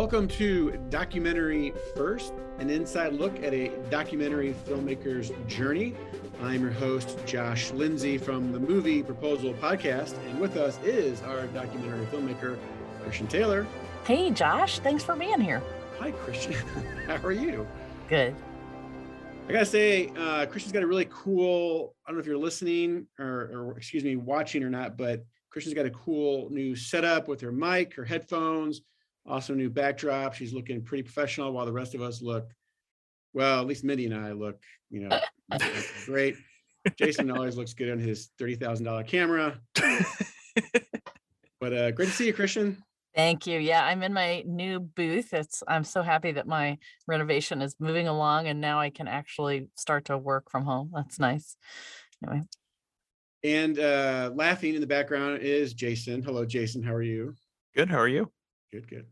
Welcome to Documentary First, an inside look at a documentary filmmaker's journey. I'm your host, Josh Lindsay from the Movie Proposal Podcast, and with us is our documentary filmmaker, Christian Taylor. Hey, Josh, thanks for being here. Hi, Christian. How are you? Good. I gotta say, uh, Christian's got a really cool. I don't know if you're listening or, or, excuse me, watching or not, but Christian's got a cool new setup with her mic, her headphones, also new backdrop. She's looking pretty professional, while the rest of us look, well, at least Mindy and I look, you know, great. Jason always looks good on his thirty thousand dollar camera. but uh, great to see you, Christian. Thank you. Yeah, I'm in my new booth. It's I'm so happy that my renovation is moving along and now I can actually start to work from home. That's nice. Anyway. And uh laughing in the background is Jason. Hello, Jason. How are you? Good. How are you? Good, good.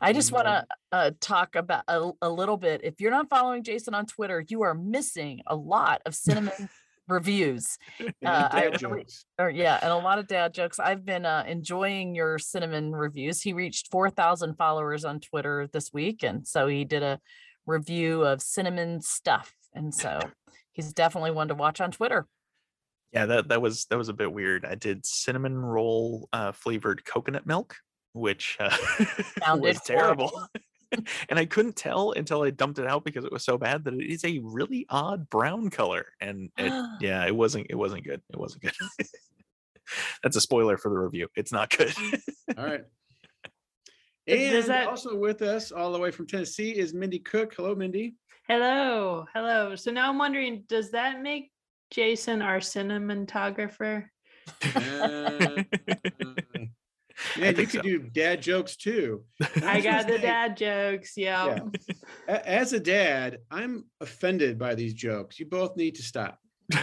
I just want to uh, talk about a, a little bit. If you're not following Jason on Twitter, you are missing a lot of cinnamon reviews. Uh, dad jokes. Or yeah, and a lot of dad jokes. I've been uh, enjoying your cinnamon reviews. He reached 4,000 followers on Twitter this week, and so he did a review of cinnamon stuff. And so he's definitely one to watch on Twitter. Yeah, that that was that was a bit weird. I did cinnamon roll uh, flavored coconut milk, which uh, was terrible. and I couldn't tell until I dumped it out because it was so bad that it is a really odd brown color. And it, yeah, it wasn't it wasn't good. It wasn't good. That's a spoiler for the review. It's not good. all right. And that... also with us all the way from Tennessee is Mindy Cook. Hello, Mindy. Hello. Hello. So now I'm wondering, does that make Jason our cinematographer? Uh, Man, you could so. do dad jokes too. I got the dad jokes. Yeah. yeah. As a dad, I'm offended by these jokes. You both need to stop.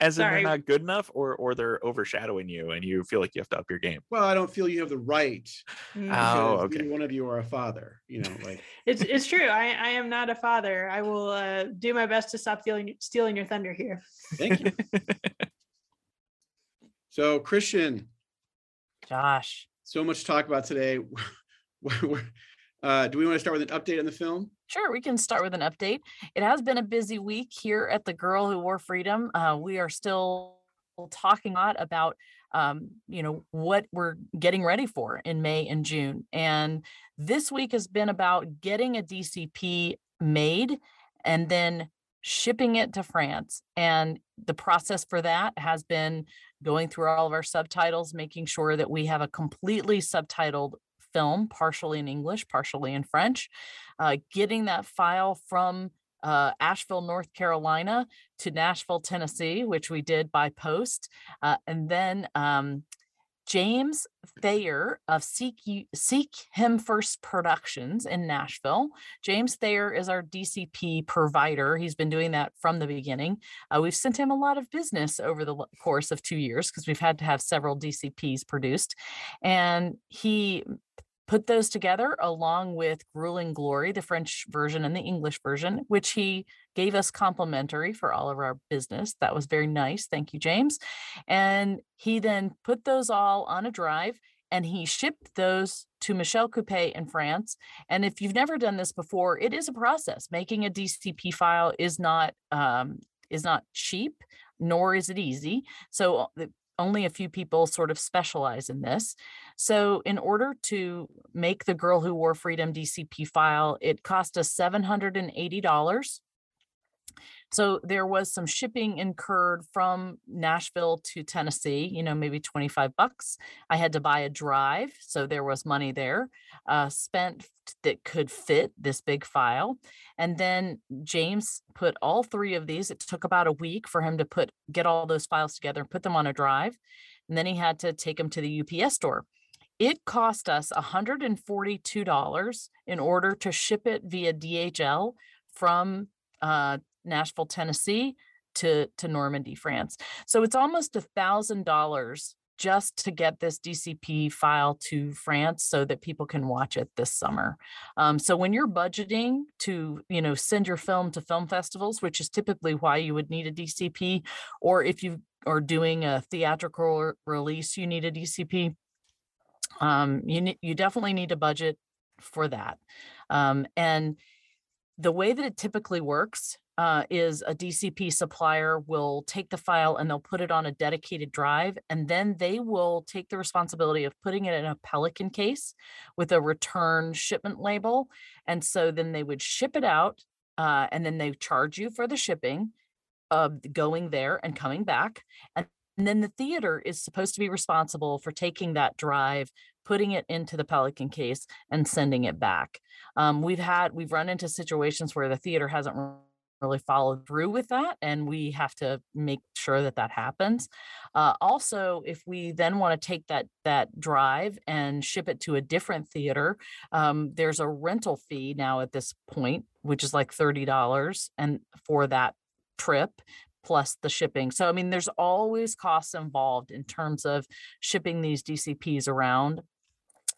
As in they're not good enough, or or they're overshadowing you, and you feel like you have to up your game. Well, I don't feel you have the right. Mm. Oh, okay. One of you are a father. You know, like it's it's true. I I am not a father. I will uh, do my best to stop stealing stealing your thunder here. Thank you. so, Christian, Josh. So much to talk about today. uh, do we want to start with an update on the film? Sure, we can start with an update. It has been a busy week here at The Girl Who Wore Freedom. Uh, we are still talking a lot about um, you know what we're getting ready for in May and June. And this week has been about getting a DCP made and then shipping it to France. And the process for that has been going through all of our subtitles, making sure that we have a completely subtitled film, partially in English, partially in French, uh, getting that file from uh, Asheville, North Carolina to Nashville, Tennessee, which we did by post, uh, and then um, James Thayer of Seek Seek Him First Productions in Nashville. James Thayer is our DCP provider. He's been doing that from the beginning. Uh, we've sent him a lot of business over the course of two years because we've had to have several DCPs produced. And he put those together along with Grueling Glory, the French version and the English version, which he gave us complimentary for all of our business. That was very nice. Thank you, James. And he then put those all on a drive and he shipped those to Michelle Coupé in France. And if you've never done this before, it is a process. Making a DCP file is not um, is not cheap, nor is it easy. So only a few people sort of specialize in this. So, in order to make the Girl Who Wore Freedom DCP file, it cost us $780. So there was some shipping incurred from Nashville to Tennessee, you know, maybe 25 bucks. I had to buy a drive. So there was money there uh, spent that could fit this big file. And then James put all three of these. It took about a week for him to put, get all those files together and put them on a drive. And then he had to take them to the UPS store. It cost us $142 in order to ship it via DHL from uh, Nashville, Tennessee to, to Normandy, France. So it's almost a thousand dollars just to get this DCP file to France so that people can watch it this summer. Um, so when you're budgeting to, you know, send your film to film festivals, which is typically why you would need a DCP, or if you are doing a theatrical release, you need a DCP. Um, you you definitely need a budget for that. Um, and the way that it typically works uh, is a DCP supplier will take the file and they'll put it on a dedicated drive, and then they will take the responsibility of putting it in a Pelican case with a return shipment label. And so then they would ship it out, uh, and then they charge you for the shipping of going there and coming back. And and then the theater is supposed to be responsible for taking that drive, putting it into the Pelican case, and sending it back. Um, we've had we've run into situations where the theater hasn't really follow through with that and we have to make sure that that happens. Uh, also if we then want to take that that drive and ship it to a different theater um, there's a rental fee now at this point which is like $30 and for that trip plus the shipping. So i mean there's always costs involved in terms of shipping these dcps around.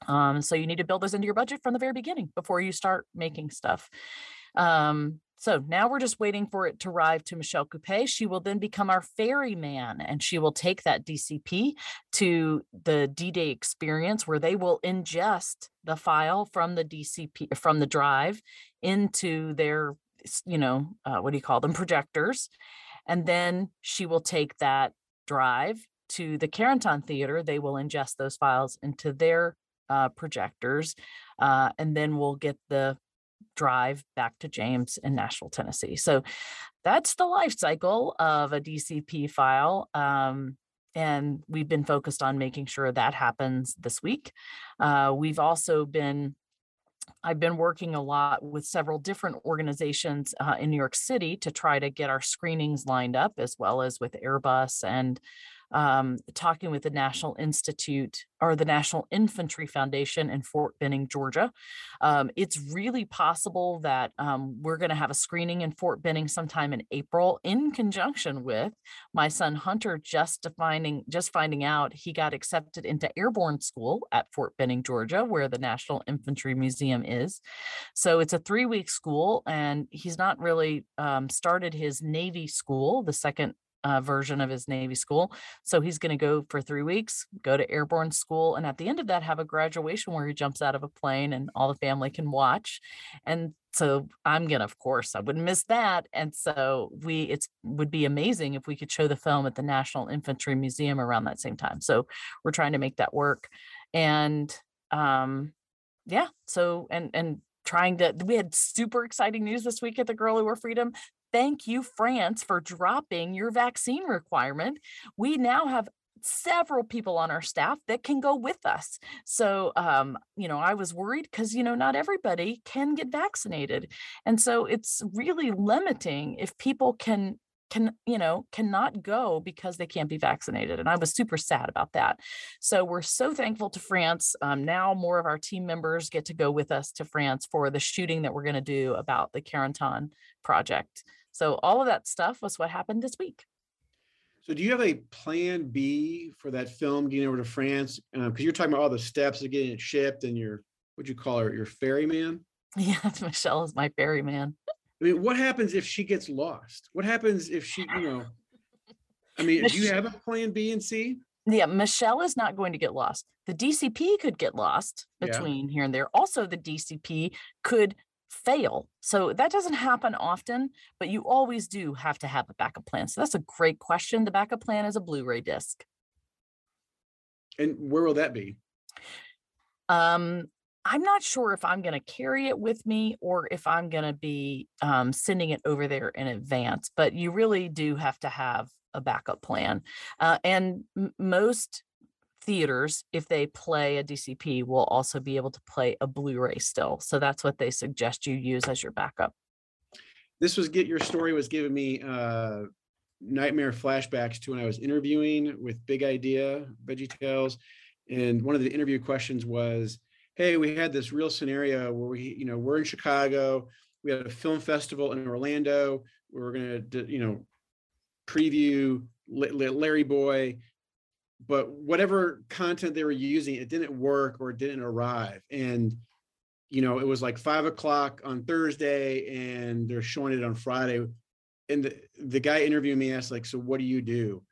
Um, so you need to build those into your budget from the very beginning before you start making stuff. Um, so now we're just waiting for it to arrive to Michelle Coupe. She will then become our ferryman and she will take that DCP to the D-Day experience where they will ingest the file from the DCP from the drive into their, you know, uh, what do you call them, projectors. And then she will take that drive to the Carentan Theater. They will ingest those files into their uh, projectors. Uh, and then we'll get the drive back to James in Nashville, Tennessee. So that's the life cycle of a DCP file. Um, and we've been focused on making sure that happens this week. Uh, we've also been I've been working a lot with several different organizations uh, in New York City to try to get our screenings lined up, as well as with Airbus and um, talking with the National Institute or the National Infantry Foundation in Fort Benning, Georgia. Um, it's really possible that um, we're going to have a screening in Fort Benning sometime in April, in conjunction with my son Hunter just finding just finding out he got accepted into airborne school at Fort Benning, Georgia, where the National Infantry Museum is. So it's a three week school, and he's not really um, started his Navy school, the second uh, version of his Navy school. So he's going to go for three weeks, go to airborne school, and at the end of that, have a graduation where he jumps out of a plane and all the family can watch. And so I'm gonna, of course, I wouldn't miss that. And so we, it would be amazing if we could show the film at the National Infantry Museum around that same time. So we're trying to make that work. And um, yeah, so and and trying to we had super exciting news this week at the Girl Who Wore Freedom thank you, France, for dropping your vaccine requirement. We now have several people on our staff that can go with us. So, um, you know, I was worried because, you know, not everybody can get vaccinated. And so it's really limiting if people can can you know cannot go because they can't be vaccinated and i was super sad about that so we're so thankful to france um, now more of our team members get to go with us to france for the shooting that we're going to do about the carentan project so all of that stuff was what happened this week. So do you have a plan B for that film getting over to France? Because um, you're talking about all the steps of getting it shipped and your, what'd you call her, your ferryman? Yeah, Michelle is my ferryman. I mean, what happens if she gets lost? What happens if she, you know, I mean, Mich- do you have a plan B and C? Yeah, Michelle is not going to get lost. The DCP could get lost between yeah. here and there. Also, the DCP could fail. So that doesn't happen often, but you always do have to have a backup plan. So that's a great question. The backup plan is a Blu-ray disc. And where will that be? Um, I'm not sure if I'm going to carry it with me or if I'm going to be um, sending it over there in advance, but you really do have to have a backup plan. Uh, and m- most theaters, if they play a DCP, will also be able to play a Blu-ray still. So that's what they suggest you use as your backup. This was get your story was giving me uh, nightmare flashbacks to when I was interviewing with Big Idea Veggie Tales, and one of the interview questions was, "Hey, we had this real scenario where we, you know, we're in Chicago, we had a film festival in Orlando, we we're going to, you know, preview Larry Boy but whatever content they were using, it didn't work or it didn't arrive. And you know, it was like five o'clock on Thursday, and they're showing it on Friday. And the, the guy interviewing me asked, like, so what do you do?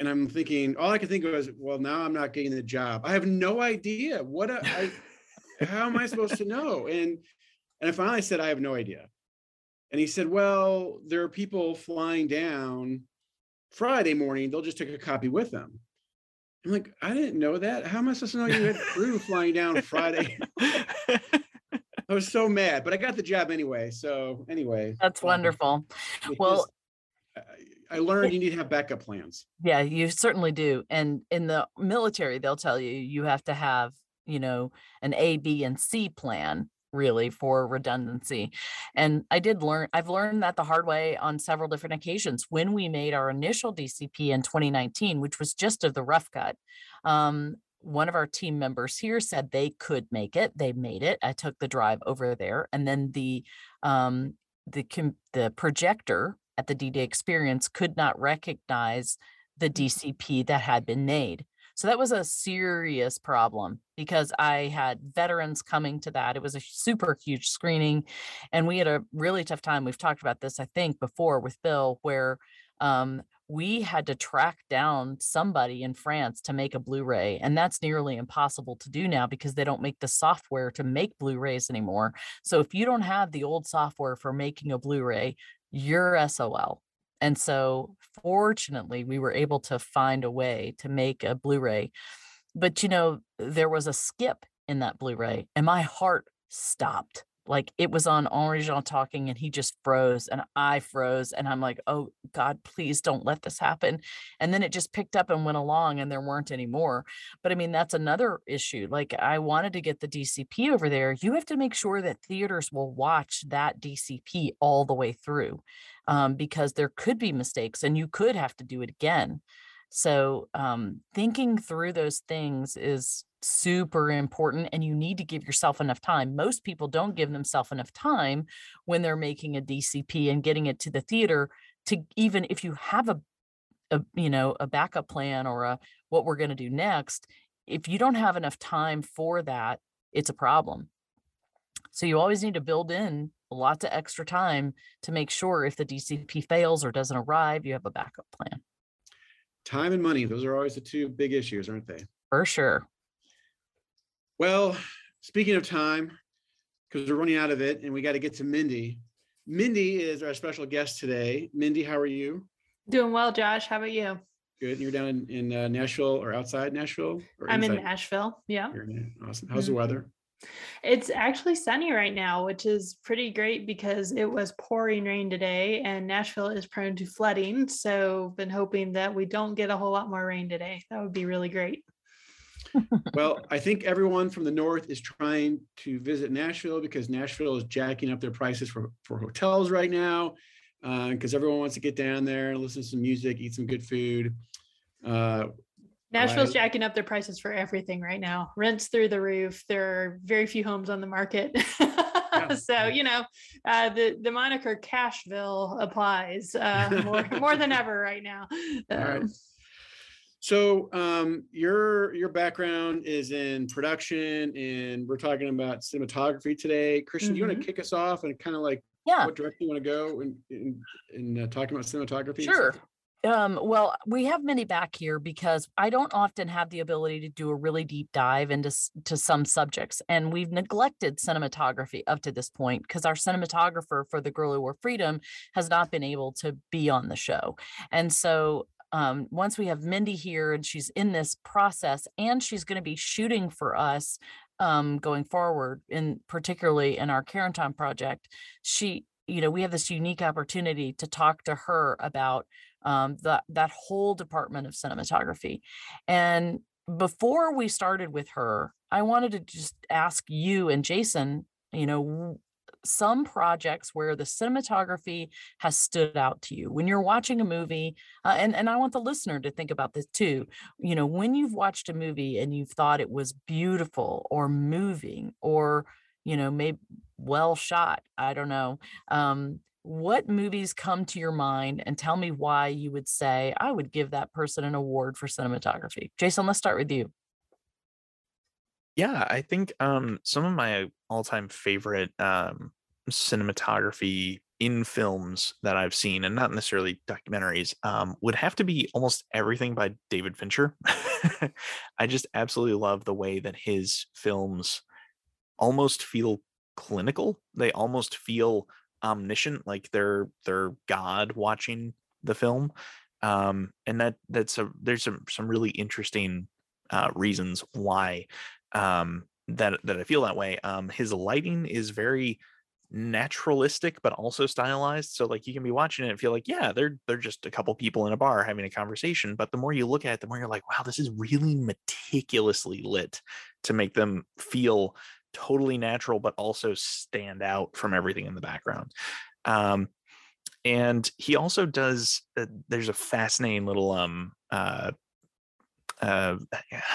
And I'm thinking, all I could think of is, well, now I'm not getting the job. I have no idea what a, I, how am I supposed to know? And and I finally said, I have no idea. And he said, Well, there are people flying down Friday morning. They'll just take a copy with them. I'm like, I didn't know that. How am I supposed to know you had crew flying down Friday? I was so mad, but I got the job anyway. So anyway, that's um, wonderful. Well, just, I learned you need to have backup plans. Yeah, you certainly do. And in the military, they'll tell you you have to have, you know, an A, B, and C plan really for redundancy. And I did learn, I've learned that the hard way on several different occasions. When we made our initial DCP in 2019, which was just of the rough cut, um, one of our team members here said they could make it. They made it. I took the drive over there, and then the um, the the projector at the D-Day experience could not recognize the mm-hmm. DCP that had been made. So that was a serious problem because I had veterans coming to that. It was a super huge screening. And we had a really tough time. We've talked about this, I think, before with Bill, where um, we had to track down somebody in France to make a Blu-ray, and that's nearly impossible to do now because they don't make the software to make Blu-rays anymore. So if you don't have the old software for making a Blu-ray, you're SOL. And so fortunately, we were able to find a way to make a Blu-ray. But you know, there was a skip in that Blu-ray and my heart stopped. Like it was on Henri Jean talking and he just froze and I froze and I'm like, "Oh God, please don't let this happen." And then it just picked up and went along and there weren't any more. But I mean, that's another issue. Like I wanted to get the DCP over there. You have to make sure that theaters will watch that DCP all the way through um, because there could be mistakes and you could have to do it again. So um, thinking through those things is super important and you need to give yourself enough time. Most people don't give themselves enough time when they're making a DCP and getting it to the theater to even if you have a, a you know a backup plan or a what we're going to do next if you don't have enough time for that it's a problem so you always need to build in lots of extra time to make sure if the DCP fails or doesn't arrive, you have a backup plan. Time and money, those are always the two big issues, aren't they? For sure. Well, speaking of time, because we're running out of it and we got to get to Mindy. Mindy is our special guest today. Mindy, how are you? Doing well, Josh. How about you? Good. You're down in, in uh, Nashville or outside Nashville? Or I'm inside? in Nashville. Yeah. Awesome. How's mm-hmm. the weather? It's actually sunny right now, which is pretty great because it was pouring rain today and Nashville is prone to flooding. So been hoping that we don't get a whole lot more rain today. That would be really great. Well, I think everyone from the north is trying to visit Nashville because Nashville is jacking up their prices for, for hotels right now because uh, everyone wants to get down there and listen to some music, eat some good food. Uh, Nashville's right. jacking up their prices for everything right now. Rents through the roof. There are very few homes on the market. yeah. so you know, uh, the the moniker Cashville applies uh, more more than ever right now. Um, All right. So um, your your background is in production, and we're talking about cinematography today. Christian, mm-hmm. do you want to kick us off and kind of like yeah. what direction you want to go in in, in uh, talking about cinematography? Sure. Um, well, we have many back here because I don't often have the ability to do a really deep dive into to some subjects, and we've neglected cinematography up to this point because our cinematographer for the Girl Who Wore Freedom has not been able to be on the show, and so um, once we have Mindy here and she's in this process, and she's going to be shooting for us um, going forward, in particularly in our Carentan project, she you know we have this unique opportunity to talk to her about um, that that whole department of cinematography. And before we started with her, I wanted to just ask you and Jason, you know, some projects where the cinematography has stood out to you when you're watching a movie uh, and and I want the listener to think about this too you know when you've watched a movie and you've thought it was beautiful or moving or you know maybe well shot I don't know um what movies come to your mind and tell me why you would say I would give that person an award for cinematography. Jason, let's start with you. Yeah, I think um, some of my all-time favorite um, cinematography in films that I've seen, and not necessarily documentaries, um, would have to be almost everything by David Fincher. I just absolutely love the way that his films almost feel clinical. They almost feel omniscient, like they're they're God watching the film. Um, and that that's a there's some some really interesting uh, reasons why um, that that I feel that way. Um, his lighting is very naturalistic but also stylized so like you can be watching it and feel like yeah they're they're just a couple people in a bar having a conversation but the more you look at it the more you're like wow this is really meticulously lit to make them feel totally natural but also stand out from everything in the background um and he also does uh, there's a fascinating little um uh uh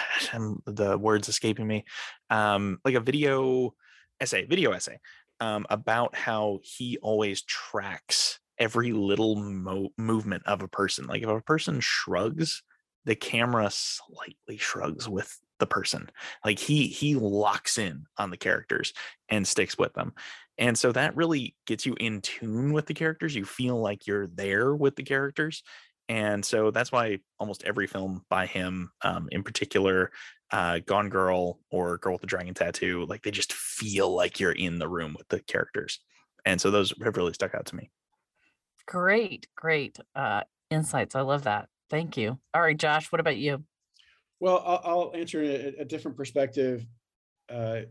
the words escaping me um like a video essay video essay um, about how he always tracks every little mo- movement of a person. Like if a person shrugs, the camera slightly shrugs with the person. Like he he locks in on the characters and sticks with them. And so that really gets you in tune with the characters. You feel like you're there with the characters. And so that's why almost every film by him, um, in particular, uh, Gone Girl or Girl with the Dragon Tattoo, like they just feel like you're in the room with the characters. And so those have really stuck out to me. Great, great uh, insights. I love that. Thank you. All right, Josh, what about you? Well, I'll, I'll answer a, a, different perspective. Uh,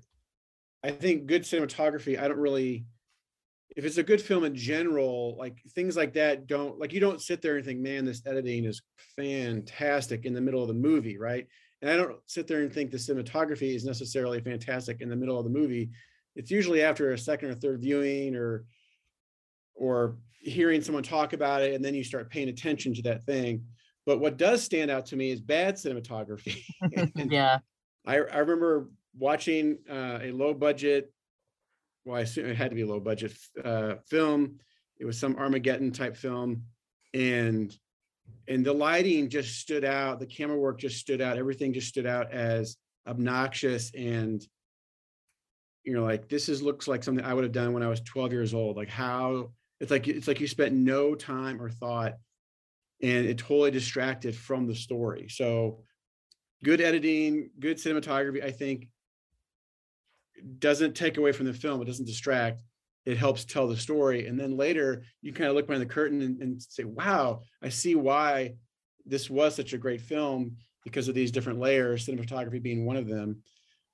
I think good cinematography, I don't really, if it's a good film in general, like things like that don't, like you don't sit there and think, man, this editing is fantastic in the middle of the movie, right? And I don't sit there and think the cinematography is necessarily fantastic in the middle of the movie. It's usually after a second or third viewing or or hearing someone talk about it and then you start paying attention to that thing. But what does stand out to me is bad cinematography. yeah. I, I remember watching uh, a low budget, well, I assume it had to be a low budget uh, film. It was some Armageddon type film. And and the lighting just stood out the camera work just stood out everything just stood out as obnoxious and you know like this is looks like something i would have done when i was 12 years old like how it's like it's like you spent no time or thought and it totally distracted from the story so good editing good cinematography i think doesn't take away from the film it doesn't distract it helps tell the story. And then later you kind of look behind the curtain and, and, say, wow, I see why this was such a great film because of these different layers, cinematography being one of them.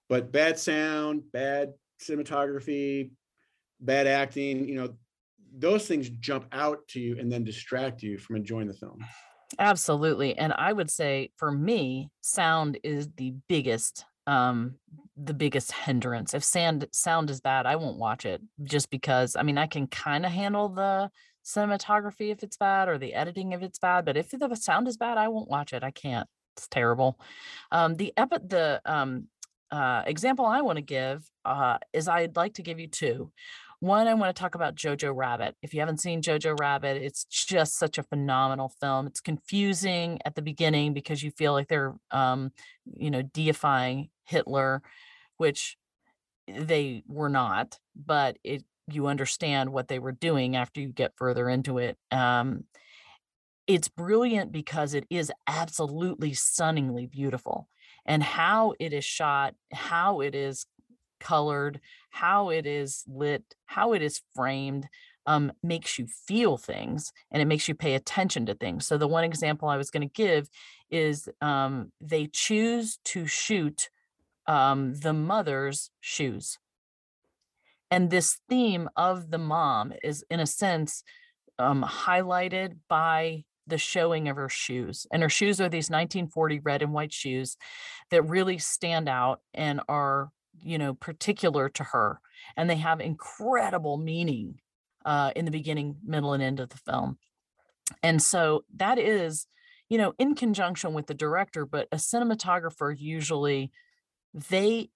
But bad sound, bad cinematography, bad acting, you know, those things jump out to you and then distract you from enjoying the film. Absolutely. And I would say for me, sound is the biggest um the biggest hindrance. If sound sound is bad, I won't watch it just because I mean I can kind of handle the cinematography if it's bad or the editing if it's bad, but if the sound is bad, I won't watch it. I can't. It's terrible. Um the epi- the um uh example I want to give uh is I'd like to give you two. One, I want to talk about Jojo Rabbit. If you haven't seen Jojo Rabbit, it's just such a phenomenal film. It's confusing at the beginning because you feel like they're, um, you know, deifying Hitler, which they were not, but it you understand what they were doing after you get further into it. Um, it's brilliant because it is absolutely stunningly beautiful and how it is shot, how it is colored, how it is lit, how it is framed. Um, makes you feel things and it makes you pay attention to things. So, the one example I was going to give is um, they choose to shoot um, the mother's shoes. And this theme of the mom is, in a sense, um, highlighted by the showing of her shoes. And her shoes are these 1940 red and white shoes that really stand out and are, you know, particular to her. And they have incredible meaning uh, in the beginning, middle, and end of the film. And so that is, you know, in conjunction with the director, but a cinematographer usually they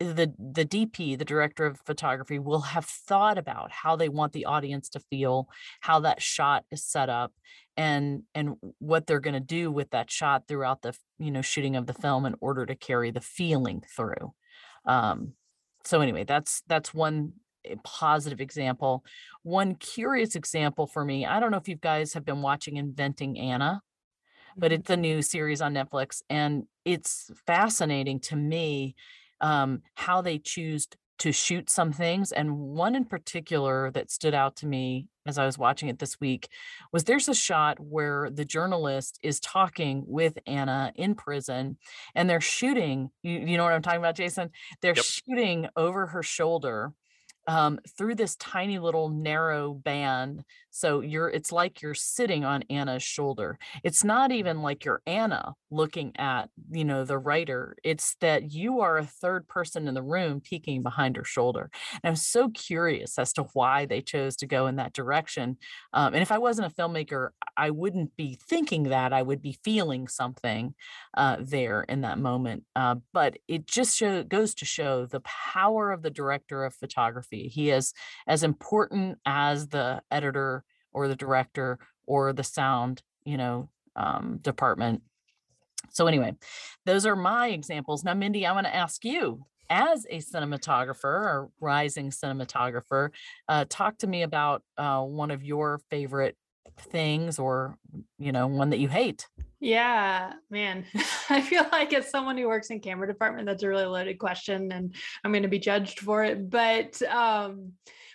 the the DP, the director of photography, will have thought about how they want the audience to feel, how that shot is set up, and and what they're going to do with that shot throughout the you know shooting of the film in order to carry the feeling through. Um, so anyway, that's that's one eh, positive example. One curious example for me. I don't know if you guys have been watching Inventing Anna but mm-hmm. it's a new series on Netflix. And it's fascinating to me um, how they choose to shoot some things. And one in particular that stood out to me as I was watching it this week was there's a shot where the journalist is talking with Anna in prison and they're shooting. You, you know what I'm talking about, Jason? They're yep. shooting over her shoulder um, through this tiny little narrow band. So you're, it's like you're sitting on Anna's shoulder. It's not even like you're Anna looking at, you know, the writer. It's that you are a third person in the room peeking behind her shoulder. And I'm so curious as to why they chose to go in that direction. Um, and if I wasn't a filmmaker, I wouldn't be thinking that. I would be feeling something uh, there in that moment. Uh, but it just show, goes to show the power of the director of photography photography. He is as important as the editor or the director or the sound, you know, um, department. So anyway, those are my examples. Now, Mindy, I want to ask you, as a cinematographer or rising cinematographer, uh, talk to me about uh, one of your favorite things or you know one that you hate yeah man i feel like as someone who works in camera department that's a really loaded question and i'm going to be judged for it but um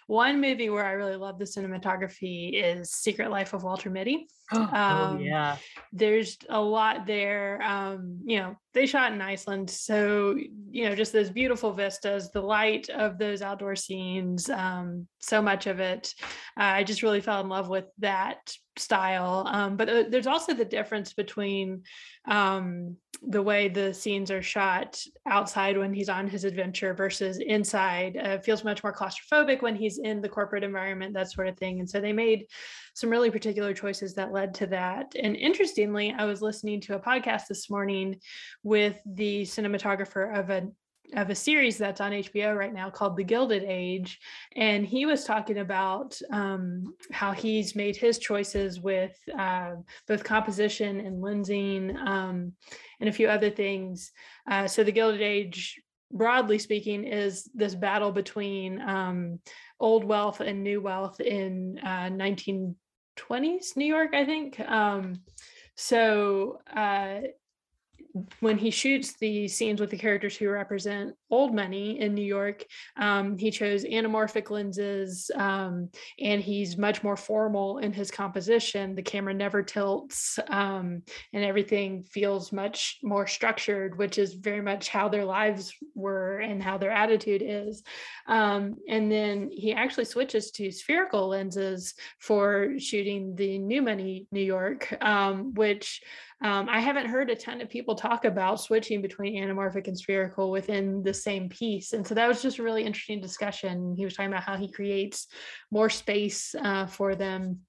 one movie where I really love the cinematography is Secret Life of Walter Mitty. Oh, um, yeah. There's a lot there. Um, you know, they shot in Iceland. So, you know, just those beautiful vistas, the light of those outdoor scenes, um, so much of it. Uh, I just really fell in love with that style. Um, but uh, there's also the difference between um, the way the scenes are shot outside when he's on his adventure versus inside. Uh, feels much more claustrophobic when he's in the corporate environment, that sort of thing. And so they made some really particular choices that led to that. And interestingly, I was listening to a podcast this morning with the cinematographer of a of a series that's on HBO right now called The Gilded Age, and he was talking about um, how he's made his choices with uh, both composition and lensing um, and a few other things. Uh, so The Gilded Age, broadly speaking, is this battle between um, old wealth and new wealth in uh, 1920s New York, I think. Um, so uh, when he shoots the scenes with the characters who represent old money in New York, um, he chose anamorphic lenses um, and he's much more formal in his composition. The camera never tilts um, and everything feels much more structured, which is very much how their lives were and how their attitude is. Um, and then he actually switches to spherical lenses for shooting the new money New York, um, which um, I haven't heard a ton of people talk about switching between anamorphic and spherical within the same piece. And so that was just a really interesting discussion. He was talking about how he creates more space uh, for them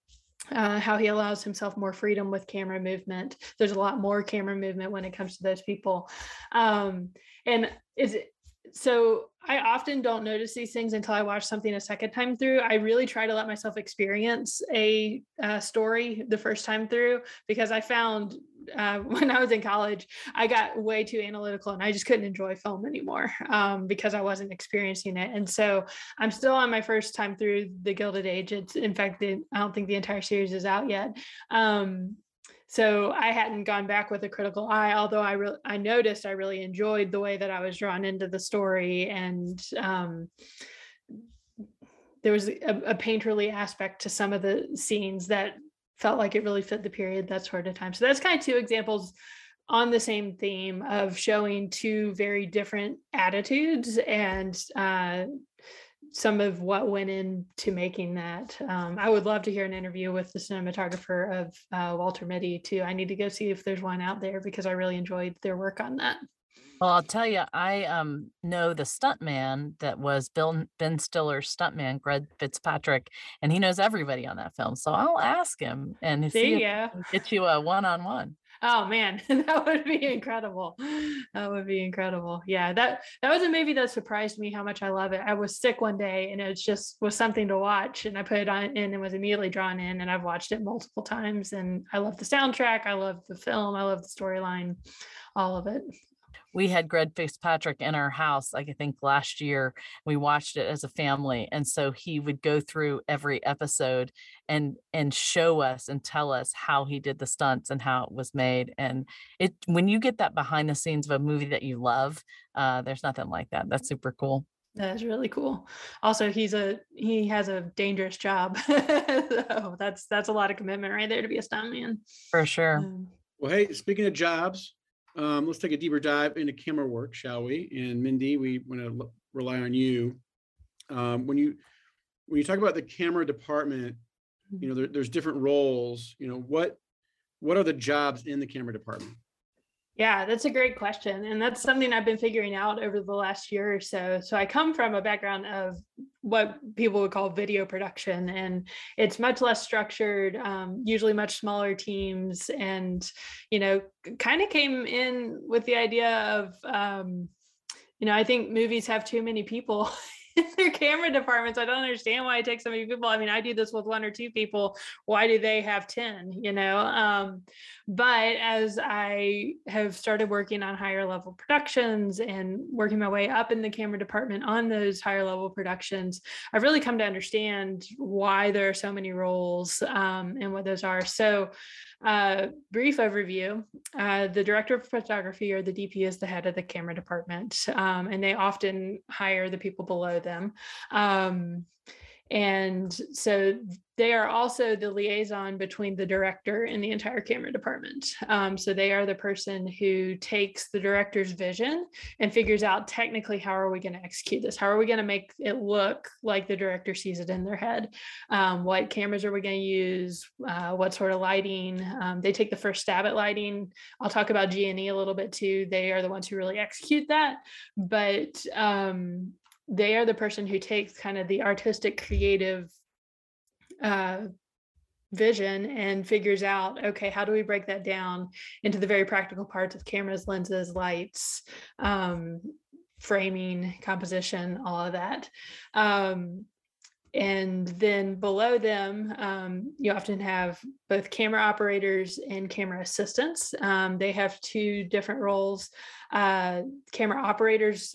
uh, how he allows himself more freedom with camera movement. There's a lot more camera movement when it comes to those people. Um, and is it, so I often don't notice these things until I watch something a second time through. I really try to let myself experience a, a story the first time through because I found uh, when I was in college, I got way too analytical and I just couldn't enjoy film anymore um, because I wasn't experiencing it. And so I'm still on my first time through The Gilded Age. It's in fact, the, I don't think the entire series is out yet. Um, so I hadn't gone back with a critical eye, although I I noticed I really enjoyed the way that I was drawn into the story and um, there was a, a painterly aspect to some of the scenes that felt like it really fit the period, that sort of time. So that's kind of two examples on the same theme of showing two very different attitudes and uh, some of what went into making that. Um, I would love to hear an interview with the cinematographer of uh, Walter Mitty too. I need to go see if there's one out there because I really enjoyed their work on that. Well, I'll tell you, I um know the stuntman that was Bill Ben Stiller's stuntman, Greg Fitzpatrick, and he knows everybody on that film. So I'll ask him and see if get you a one-on-one. Oh man, that would be incredible. That would be incredible. Yeah, that that was a movie that surprised me how much I love it. I was sick one day and it just was something to watch and I put it on in and was immediately drawn in and I've watched it multiple times and I love the soundtrack, I love the film, I love the storyline, all of it we had Greg Fitzpatrick in our house, like I think last year. We watched it as a family. And so he would go through every episode and and show us and tell us how he did the stunts and how it was made. And it when you get that behind the scenes of a movie that you love, uh, there's nothing like that. That's super cool. That's really cool. Also, he's a he has a dangerous job. so that's that's a lot of commitment right there to be a stuntman. For sure. Um, well, hey, speaking of jobs, um, let's take a deeper dive into camera work, shall we? And Mindy, we want to rely on you. Um, when you when you talk about the camera department, you know, there, there's different roles. You know, what what are the jobs in the camera department? Yeah, that's a great question. And that's something I've been figuring out over the last year or so. So I come from a background of what people would call video production, and it's much less structured, um, usually much smaller teams. And, you know, kind of came in with the idea of, um, you know, I think movies have too many people their camera departments. I don't understand why it takes so many people. I mean, I do this with one or two people. Why do they have 10? You know? Um, but as I have started working on higher level productions and working my way up in the camera department on those higher level productions, I've really come to understand why there are so many roles um, and what those are. So uh, brief overview. Uh, the director of photography or the DP is the head of the camera department, um, and they often hire the people below them. Um, and so they are also the liaison between the director and the entire camera department. Um, so they are the person who takes the director's vision and figures out technically how are we going to execute this? How are we going to make it look like the director sees it in their head? Um, what cameras are we going to use? Uh, what sort of lighting? Um, they take the first stab at lighting. I'll talk about G&E a little bit too. They are the ones who really execute that. But um, they are the person who takes kind of the artistic creative uh, vision and figures out okay how do we break that down into the very practical parts of cameras lenses lights um, framing composition all of that. Um, and then below them um, you often have both camera operators and camera assistants. Um, they have two different roles. Uh, camera operators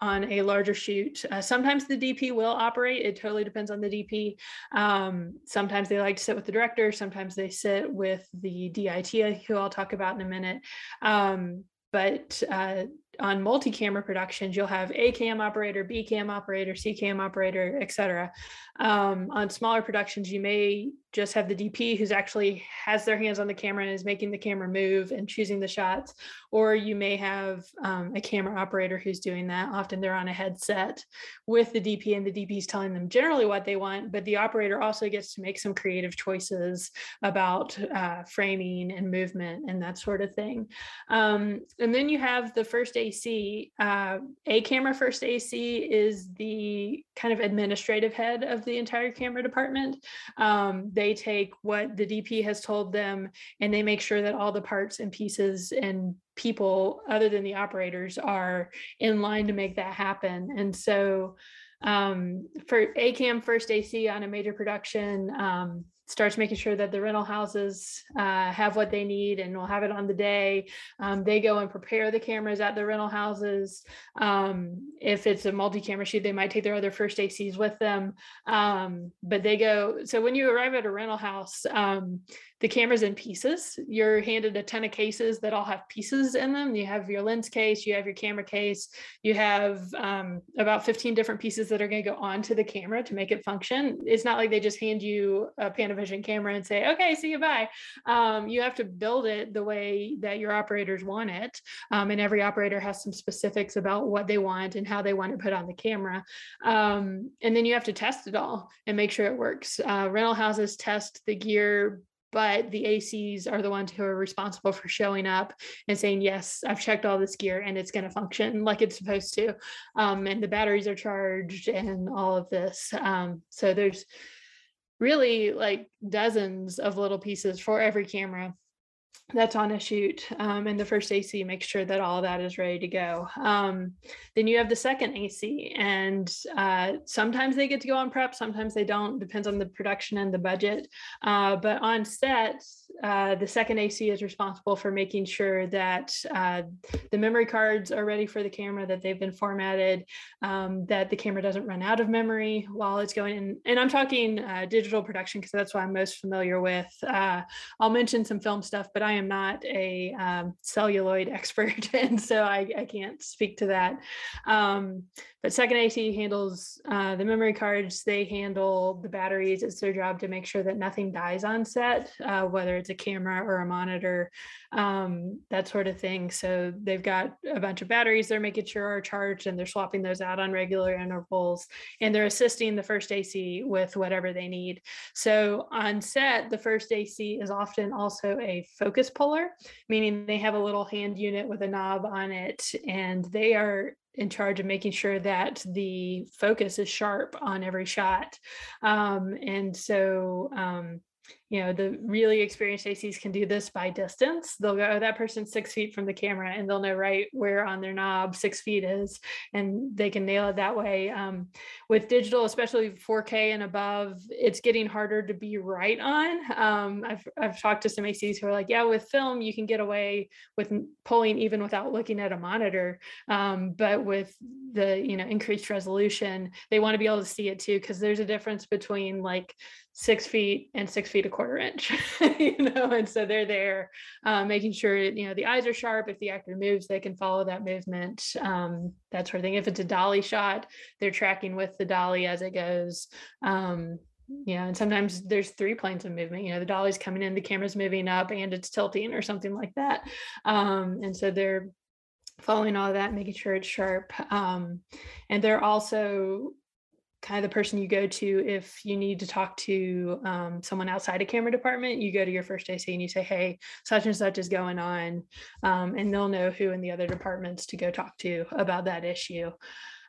on a larger shoot. Uh, sometimes the DP will operate. It totally depends on the DP. Um, sometimes they like to sit with the director. Sometimes they sit with the DIT, who I'll talk about in a minute. Um, but uh, on multi-camera productions, you'll have A cam operator, B cam operator, C cam operator, etc. Um, on smaller productions, you may just have the DP who's actually has their hands on the camera and is making the camera move and choosing the shots, or you may have um, a camera operator who's doing that. Often they're on a headset with the DP, and the DP is telling them generally what they want, but the operator also gets to make some creative choices about uh, framing and movement and that sort of thing. Um, and then you have the first AC. Uh, a camera first AC is the kind of administrative head of the entire camera department. Um, they take what the DP has told them and they make sure that all the parts and pieces and people other than the operators are in line to make that happen. And so um, for ACAM first AC on a major production, um, starts making sure that the rental houses uh, have what they need and will have it on the day. Um, they go and prepare the cameras at the rental houses. Um, if it's a multi-camera shoot, they might take their other first ACs with them. Um, but they go, so when you arrive at a rental house, um, the cameras in pieces. You're handed a ton of cases that all have pieces in them. You have your lens case, you have your camera case, you have um, about 15 different pieces that are going to go onto the camera to make it function. It's not like they just hand you a Panavision camera and say, okay, see you bye. Um, you have to build it the way that your operators want it. Um, and every operator has some specifics about what they want and how they want it put on the camera. Um, and then you have to test it all and make sure it works. Uh, rental houses test the gear but the ACs are the ones who are responsible for showing up and saying, yes, I've checked all this gear and it's going to function like it's supposed to. Um, and the batteries are charged and all of this. Um, so there's really like dozens of little pieces for every camera that's on a shoot um, and the first AC makes sure that all that is ready to go. Um, then you have the second AC and uh, sometimes they get to go on prep, sometimes they don't, depends on the production and the budget. Uh, but on set, uh, the second AC is responsible for making sure that uh, the memory cards are ready for the camera, that they've been formatted, um, that the camera doesn't run out of memory while it's going in. And I'm talking uh, digital production because that's what I'm most familiar with. Uh, I'll mention some film stuff, but I am not a um, celluloid expert, and so I, I, can't speak to that. Um, but second AC handles uh, the memory cards. They handle the batteries. It's their job to make sure that nothing dies on set, uh, whether it's a camera or a monitor, um, that sort of thing. So they've got a bunch of batteries they're making sure are charged and they're swapping those out on regular intervals. And they're assisting the first AC with whatever they need. So on set, the first AC is often also a focus puller, meaning they have a little hand unit with a knob on it and they are in charge of making sure that the focus is sharp on every shot. Um, and so um, you know the really experienced acs can do this by distance. They'll go oh, that person's six feet from the camera and they'll know right where on their knob six feet is and they can nail it that way. Um, with digital especially 4k and above it's getting harder to be right on. Um, I've, I've talked to some acs who are like yeah with film you can get away with pulling even without looking at a monitor. Um, but with the you know increased resolution they want to be able to see it too because there's a difference between like six feet and six feet a quarter inch, you know, and so they're there um, making sure, you know, the eyes are sharp. If the actor moves, they can follow that movement, um, that sort of thing. If it's a dolly shot, they're tracking with the dolly as it goes. Um, yeah, and sometimes there's three planes of movement. You know, the dolly's coming in, the camera's moving up, and it's tilting or something like that. Um, and so they're following all that, making sure it's sharp. Um, and they're also kind of the person you go to if you need to talk to um, someone outside a camera department you go to your first AC and you say hey such and such is going on um, and they'll know who in the other departments to go talk to about that issue.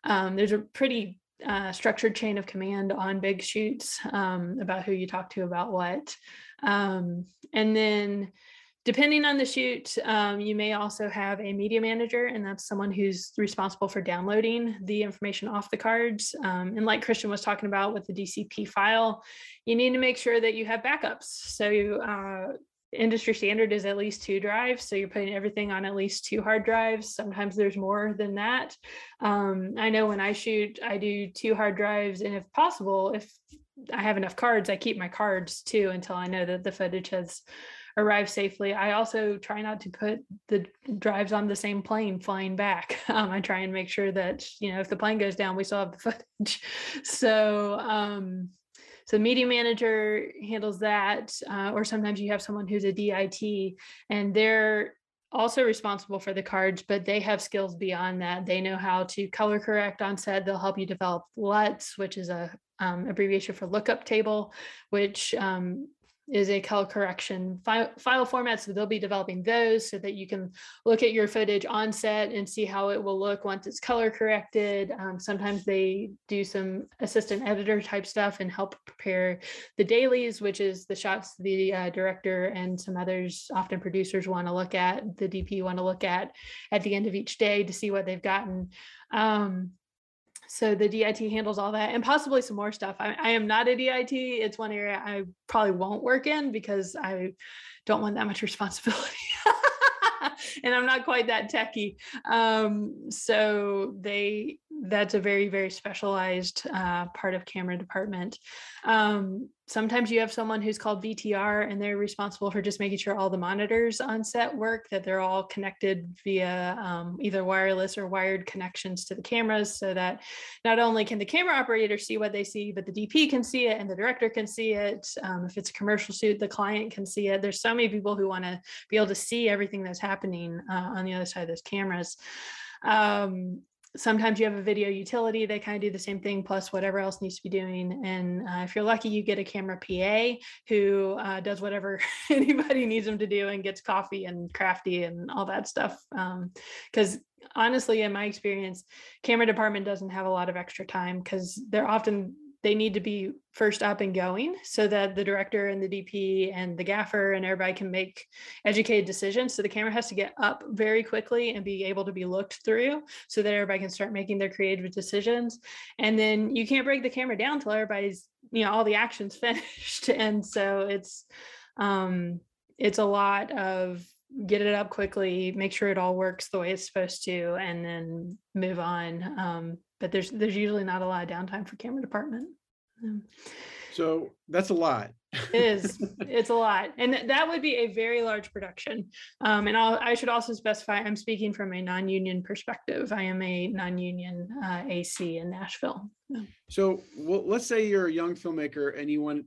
Um, there's a pretty uh, structured chain of command on big shoots um, about who you talk to about what. Um, and then Depending on the shoot, um, you may also have a media manager, and that's someone who's responsible for downloading the information off the cards. Um, and like Christian was talking about with the DCP file, you need to make sure that you have backups. So uh, industry standard is at least two drives. So you're putting everything on at least two hard drives. Sometimes there's more than that. Um, I know when I shoot, I do two hard drives, and if possible, if I have enough cards, I keep my cards too until I know that the footage has arrive safely. I also try not to put the drives on the same plane flying back. Um, I try and make sure that, you know, if the plane goes down, we still have the footage. So, um, so media manager handles that, uh, or sometimes you have someone who's a DIT and they're also responsible for the cards, but they have skills beyond that. They know how to color correct on set. They'll help you develop LUTs, which is a um, abbreviation for lookup table, which um, is a color correction file, file format. So they'll be developing those so that you can look at your footage on set and see how it will look once it's color corrected. Um, sometimes they do some assistant editor type stuff and help prepare the dailies, which is the shots the uh, director and some others, often producers want to look at, the DP want to look at at the end of each day to see what they've gotten. Um, so the DIT handles all that and possibly some more stuff. I, I, am not a DIT. It's one area I probably won't work in because I don't want that much responsibility. and I'm not quite that techy. Um, so they that's a very very specialized uh, part of camera department. Um, sometimes you have someone who's called VTR and they're responsible for just making sure all the monitors on set work, that they're all connected via um, either wireless or wired connections to the cameras so that not only can the camera operator see what they see, but the DP can see it and the director can see it. Um, if it's a commercial shoot, the client can see it. There's so many people who want to be able to see everything that's happening uh, on the other side of those cameras. Um, sometimes you have a video utility they kind of do the same thing plus whatever else needs to be doing. And uh, if you're lucky you get a camera pa who uh, does whatever anybody needs them to do and gets coffee and crafty and all that stuff because um, honestly in my experience camera department doesn't have a lot of extra time because they're often they need to be first up and going so that the director and the DP and the gaffer and everybody can make educated decisions. So the camera has to get up very quickly and be able to be looked through so that everybody can start making their creative decisions. And then you can't break the camera down till everybody's, you know, all the action's finished. And so it's um it's a lot of get it up quickly, make sure it all works the way it's supposed to, and then move on. Um, but there's there's usually not a lot of downtime for camera department. So that's a lot. it is. It's a lot. And that would be a very large production. Um, and I'll, i should also specify I'm speaking from a non union perspective. I am a non union uh, AC in Nashville. So well, let's say you're a young filmmaker and you want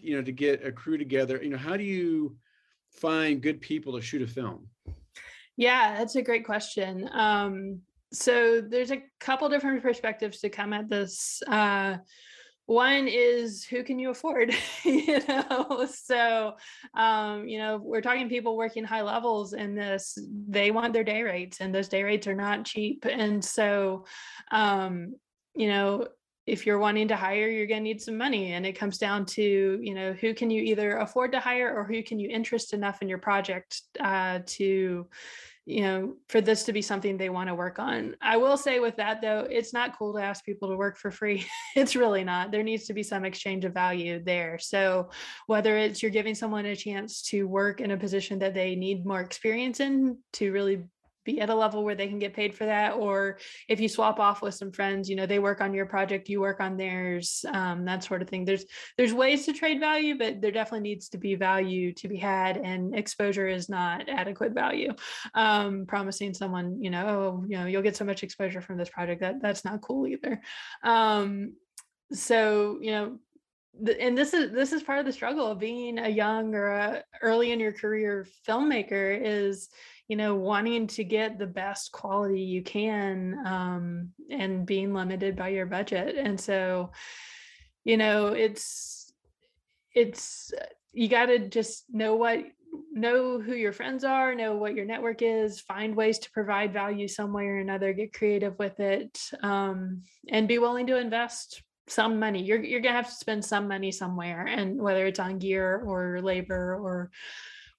you know to get a crew together you know how do you find good people to shoot a film? Yeah that's a great question. Um, so there's a couple different perspectives to come at this. Uh, one is who can you afford? You know so um, you know we're talking people working high levels in this they want their day rates and those day rates are not cheap. And so um, you know if you're wanting to hire you're going to need some money and it comes down to you know who can you either afford to hire or who can you interest enough in your project uh, to you know for this to be something they want to work on. I will say with that though it's not cool to ask people to work for free. It's really not. There needs to be some exchange of value there. So whether it's you're giving someone a chance to work in a position that they need more experience in to really be at a level where they can get paid for that or if you swap off with some friends you know they work on your project you work on theirs um, that sort of thing. There's there's ways to trade value but there definitely needs to be value to be had and exposure is not adequate value. Um, promising someone you know oh you know you'll get so much exposure from this project that that's not cool either. Um, so you know and this is this is part of the struggle of being a young or a early in your career filmmaker is you know wanting to get the best quality you can um, and being limited by your budget. And so you know it's it's you got to just know what know who your friends are know what your network is find ways to provide value some way or another get creative with it um, and be willing to invest some money. You're, you're gonna have to spend some money somewhere and whether it's on gear or labor or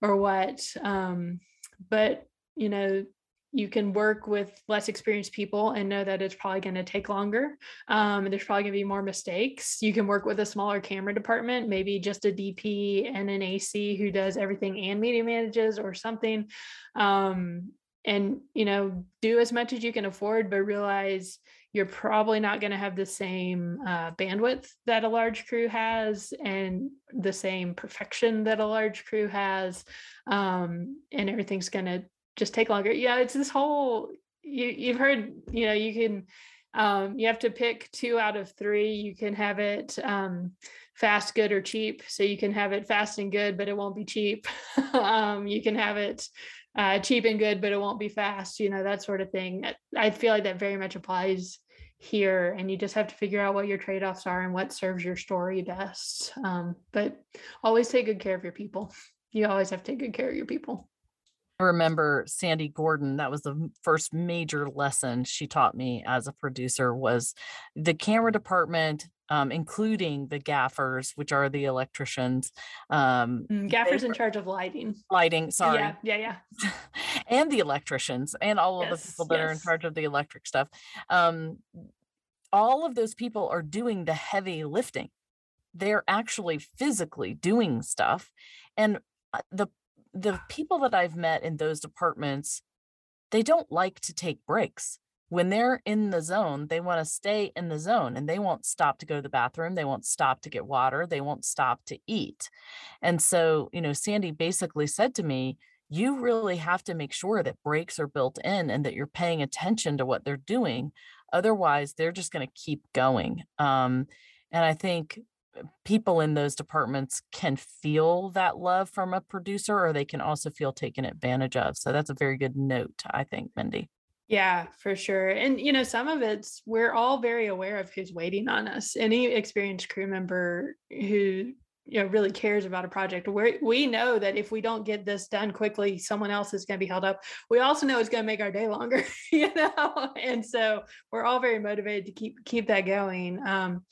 or what um, but you know you can work with less experienced people and know that it's probably going to take longer um, there's probably going to be more mistakes. You can work with a smaller camera department maybe just a dp and an ac who does everything and media manages or something um, and you know do as much as you can afford but realize you're probably not going to have the same uh, bandwidth that a large crew has and the same perfection that a large crew has um, and everything's going to just take longer. Yeah it's this whole you, you've heard you know you can um, you have to pick two out of three. You can have it um, fast good or cheap. So you can have it fast and good but it won't be cheap. Um, you can have it uh, cheap and good but it won't be fast you know that sort of thing. I feel like that very much applies here and you just have to figure out what your trade-offs are and what serves your story best um, but always take good care of your people. You always have to take good care of your people. I remember Sandy Gordon, that was the first major lesson she taught me as a producer was the camera department, um, including the gaffers, which are the electricians. Um, mm, gaffers in charge of lighting. Lighting, sorry. Yeah, yeah, yeah. and the electricians and all of yes, the people that yes. are in charge of the electric stuff. Um, all of those people are doing the heavy lifting. They're actually physically doing stuff. And uh, the the people that I've met in those departments, they don't like to take breaks. When they're in the zone, they want to stay in the zone and they won't stop to go to the bathroom. They won't stop to get water. They won't stop to eat. And so, you know, Sandy basically said to me, you really have to make sure that breaks are built in and that you're paying attention to what they're doing. Otherwise, they're just going to keep going. Um, and I think people in those departments can feel that love from a producer or they can also feel taken advantage of. So that's a very good note, I think, Mindy. Yeah, for sure. And, you know, some of it's, we're all very aware of who's waiting on us. Any experienced crew member who you know really cares about a project we we know that if we don't get this done quickly someone else is going to be held up we also know it's going to make our day longer you know and so we're all very motivated to keep keep that going um,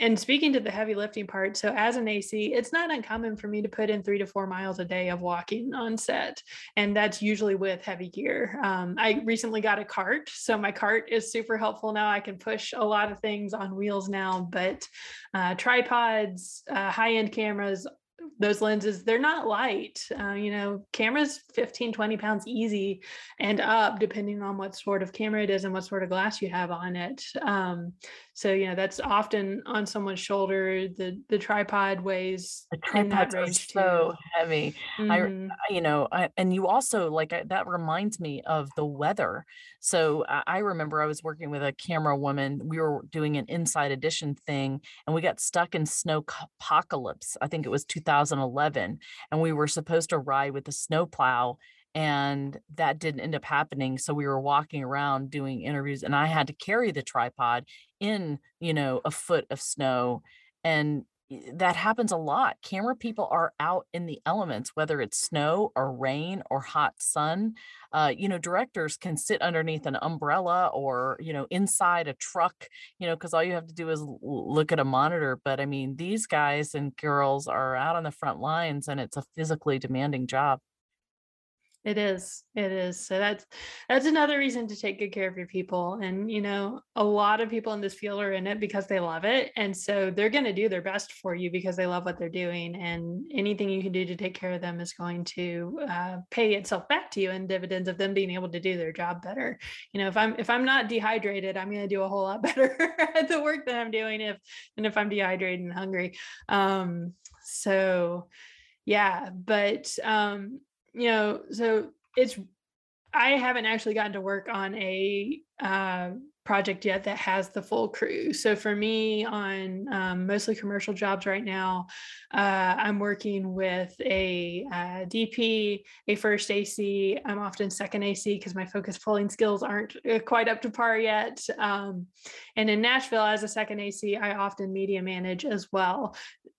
and speaking to the heavy lifting part so as an ac it's not uncommon for me to put in three to four miles a day of walking on set and that's usually with heavy gear. Um, i recently got a cart so my cart is super helpful now. I can push a lot of things on wheels now but uh, tripods uh, high end cameras those lenses they're not light uh, you know cameras 15 20 pounds easy and up depending on what sort of camera it is and what sort of glass you have on it um, so you know that's often on someone's shoulder the the tripod weighs the tripods are so too. heavy mm-hmm. i you know I, and you also like I, that reminds me of the weather so I, I remember i was working with a camera woman we were doing an inside edition thing and we got stuck in snow apocalypse i think it was 2011 and we were supposed to ride with a snowplow and that didn't end up happening so we were walking around doing interviews and i had to carry the tripod in you know a foot of snow and that happens a lot. Camera people are out in the elements whether it's snow or rain or hot sun. Uh, you know directors can sit underneath an umbrella or you know inside a truck you know because all you have to do is look at a monitor. But i mean these guys and girls are out on the front lines and it's a physically demanding job it is. It is. So that's that's another reason to take good care of your people. And you know, a lot of people in this field are in it because they love it. And so they're going to do their best for you because they love what they're doing. And anything you can do to take care of them is going to uh, pay itself back to you in dividends of them being able to do their job better. You know, if I'm if I'm not dehydrated, I'm going to do a whole lot better at the work that I'm doing if and if I'm dehydrated and hungry. Um, so yeah, but um you know, so it's I haven't actually gotten to work on a uh, project yet that has the full crew. So for me, on um, mostly commercial jobs right now, uh, I'm working with a uh, DP, a first AC. I'm often second AC because my focus pulling skills aren't uh, quite up to par yet. Um, and in Nashville, as a second AC, I often media manage as well.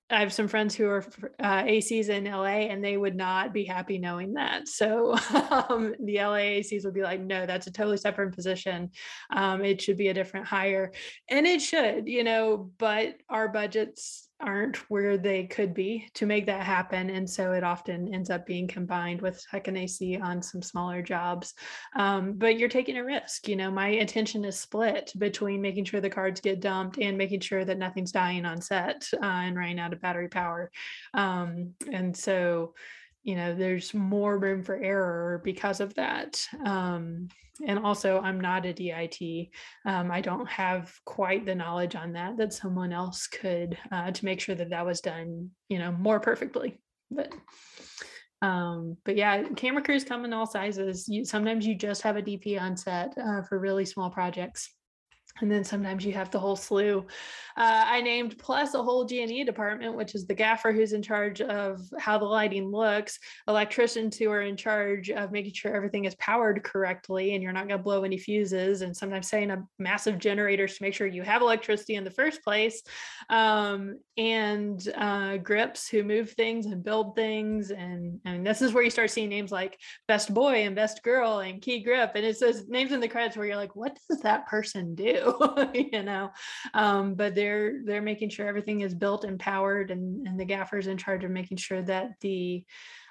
I have some friends who are uh, ACs in LA and they would not be happy knowing that. So um, the LA ACs would be like, no, that's a totally separate position. Um, it should be a different hire. And it should, you know, but our budgets aren't where they could be to make that happen. And so it often ends up being combined with second AC on some smaller jobs. Um, but you're taking a risk. You know, my attention is split between making sure the cards get dumped and making sure that nothing's dying on set uh, and running out of battery power. Um, and so, you know, there's more room for error because of that. Um, and also i'm not a dit um, i don't have quite the knowledge on that that someone else could uh, to make sure that that was done you know more perfectly but um, but yeah camera crews come in all sizes you, sometimes you just have a dp on set uh, for really small projects and then sometimes you have the whole slew. Uh, I named plus a whole G&E department, which is the gaffer who's in charge of how the lighting looks, electricians who are in charge of making sure everything is powered correctly and you're not going to blow any fuses, and sometimes setting up massive generators to make sure you have electricity in the first place, um, and uh, grips who move things and build things. And, and this is where you start seeing names like best boy and best girl and key grip. And it says names in the credits where you're like, what does that person do? you know um, but they're they're making sure everything is built and powered and and the gaffer's in charge of making sure that the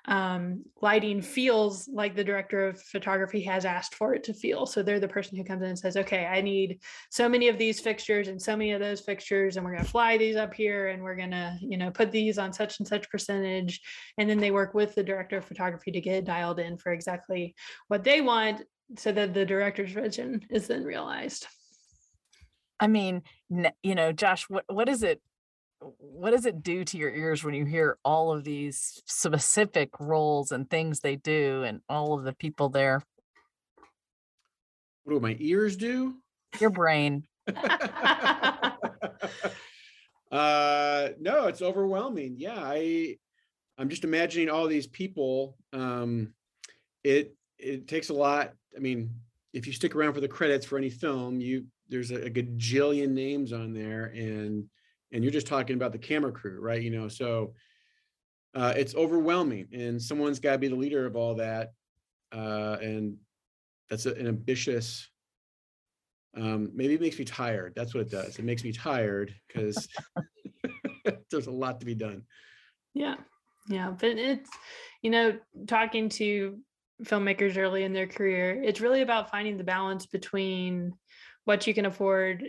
um, lighting feels like the director of photography has asked for it to feel. So they're the person who comes in and says, okay, I need so many of these fixtures and so many of those fixtures, and we're going to fly these up here and we're going to, you know, put these on such and such percentage. And then they work with the director of photography to get dialed in for exactly what they want so that the director's vision is then realized. I mean, you know, Josh, what what is it? What does it do to your ears when you hear all of these specific roles and things they do, and all of the people there? What do my ears do? Your brain. uh, no, it's overwhelming. Yeah, I I'm just imagining all these people. Um, it it takes a lot. I mean, if you stick around for the credits for any film, you there's a, a gajillion names on there and and you're just talking about the camera crew right you know so uh, it's overwhelming and someone's got to be the leader of all that uh, and that's a, an ambitious um, maybe it makes me tired that's what it does it makes me tired because there's a lot to be done. Yeah yeah but it's you know talking to filmmakers early in their career it's really about finding the balance between what you can afford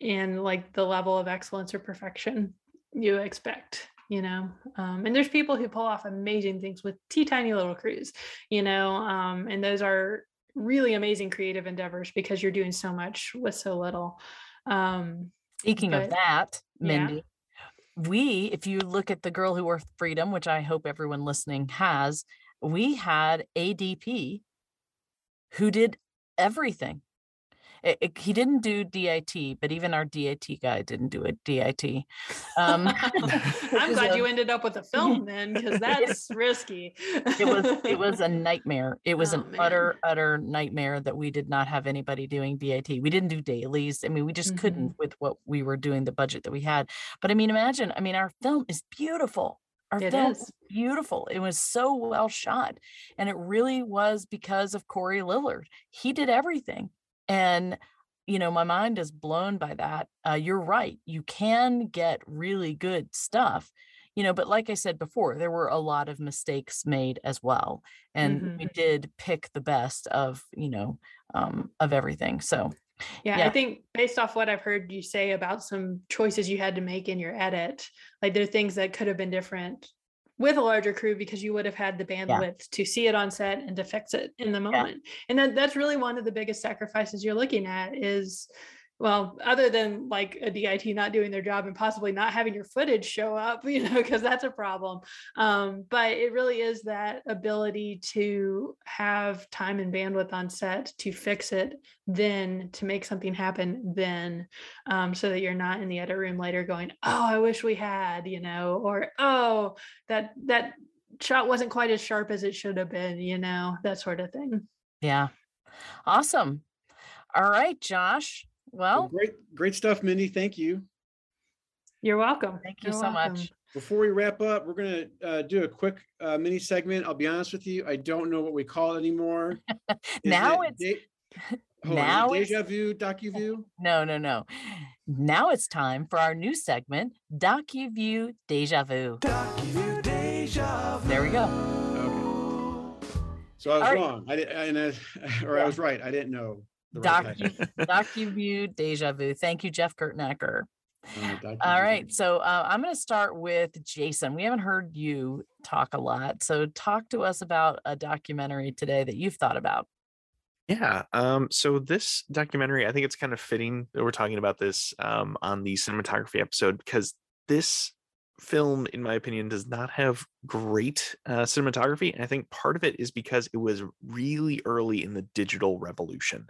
and like the level of excellence or perfection you expect you know um, and there's people who pull off amazing things with tea tiny little crews you know um, and those are really amazing creative endeavors because you're doing so much with so little um, speaking but, of that mindy yeah. we if you look at the girl who wore freedom which i hope everyone listening has we had adp who did everything it, it, he didn't do DIT, but even our DIT guy didn't do a DIT. Um, I'm glad you ended up with a film then, because that's risky. it was it was a nightmare. It was oh, an man. utter utter nightmare that we did not have anybody doing DIT. We didn't do dailies. I mean, we just mm-hmm. couldn't with what we were doing, the budget that we had. But I mean, imagine. I mean, our film is beautiful. Our it film is beautiful. It was so well shot. And it really was because of Corey Lillard. He did everything. And, you know, my mind is blown by that. Uh, you're right. You can get really good stuff, you know, but like I said before, there were a lot of mistakes made as well. And mm-hmm. we did pick the best of, you know, um, of everything. So, yeah, yeah, I think based off what I've heard you say about some choices you had to make in your edit, like there are things that could have been different with a larger crew because you would have had the bandwidth yeah. to see it on set and to fix it in the moment. Yeah. And that that's really one of the biggest sacrifices you're looking at is well, other than like a DIT not doing their job and possibly not having your footage show up, you know, because that's a problem. Um, but it really is that ability to have time and bandwidth on set to fix it, then to make something happen, then um, so that you're not in the edit room later going, oh, I wish we had, you know, or oh, that that shot wasn't quite as sharp as it should have been, you know, that sort of thing. Yeah. Awesome. All right, Josh. Well, great, great stuff, Mindy. Thank you. You're welcome. Thank you You're so welcome. much. Before we wrap up, we're going to uh, do a quick uh, mini segment. I'll be honest with you, I don't know what we call it anymore. now it it's de- now on, deja vu, docu No, no, no. Now it's time for our new segment, DocuView Deja Vu. DocuView Deja Vu. There we go. Okay. So I was All wrong. Right. I did, and I, or yeah. I was right. I didn't know. Docu, DocuView Deja Vu. Thank you, Jeff Kurtenacker. Oh, All right. So uh, I'm going to start with Jason. We haven't heard you talk a lot. So talk to us about a documentary today that you've thought about. Yeah. Um, so this documentary, I think it's kind of fitting that we're talking about this um, on the cinematography episode because this film, in my opinion, does not have great uh, cinematography. And I think part of it is because it was really early in the digital revolution.